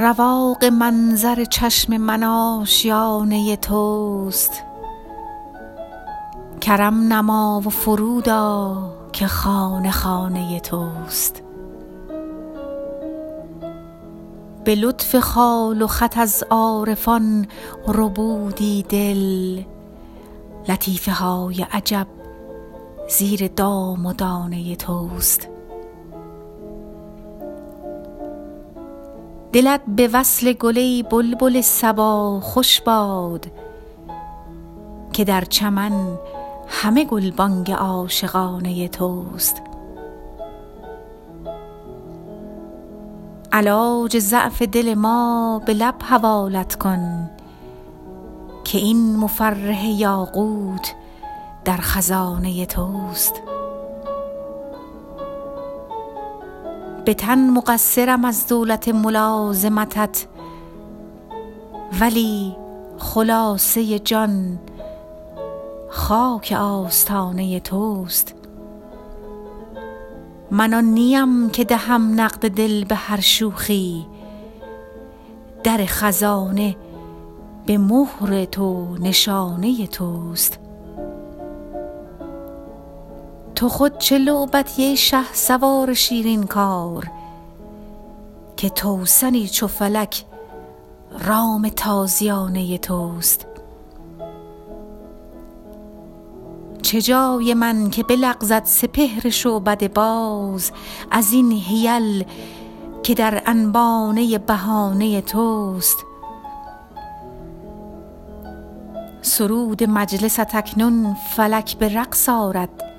رواق منظر چشم من آشیانه توست. کرم نما و فرود آ که خانه خانه توست. به لطف خال و خط از عارفان ربودی دل. لطیفه های عجب زیر دام و دانه توست. دلت به وصل گل ای بلبل صبا خوش باد که در چمن همه گلبانگ عاشقانه توست. علاج ضعف دل ما به لب حوالت کن که این مفرح یاقوت در خزانه توست. به تن مقصرم از دولت ملازمتت. ولی خلاصه جان خاک آستانه توست. من آن نیم که دهم نقد دل به هر شوخی. در خزانه به مهر تو نشانه توست. تو خود چه لعبتی شه سوار شیرین کار که توسنی چو فلک رام تازیانه توست. چه جای من که بلغزد سپهر شعبده باز از این حیل که در انبانه بهانه توست. سرود مجلست اکنون فلک به رقص آرد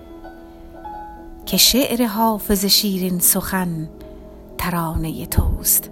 که شعر حافظ شیرین سخن ترانه توست.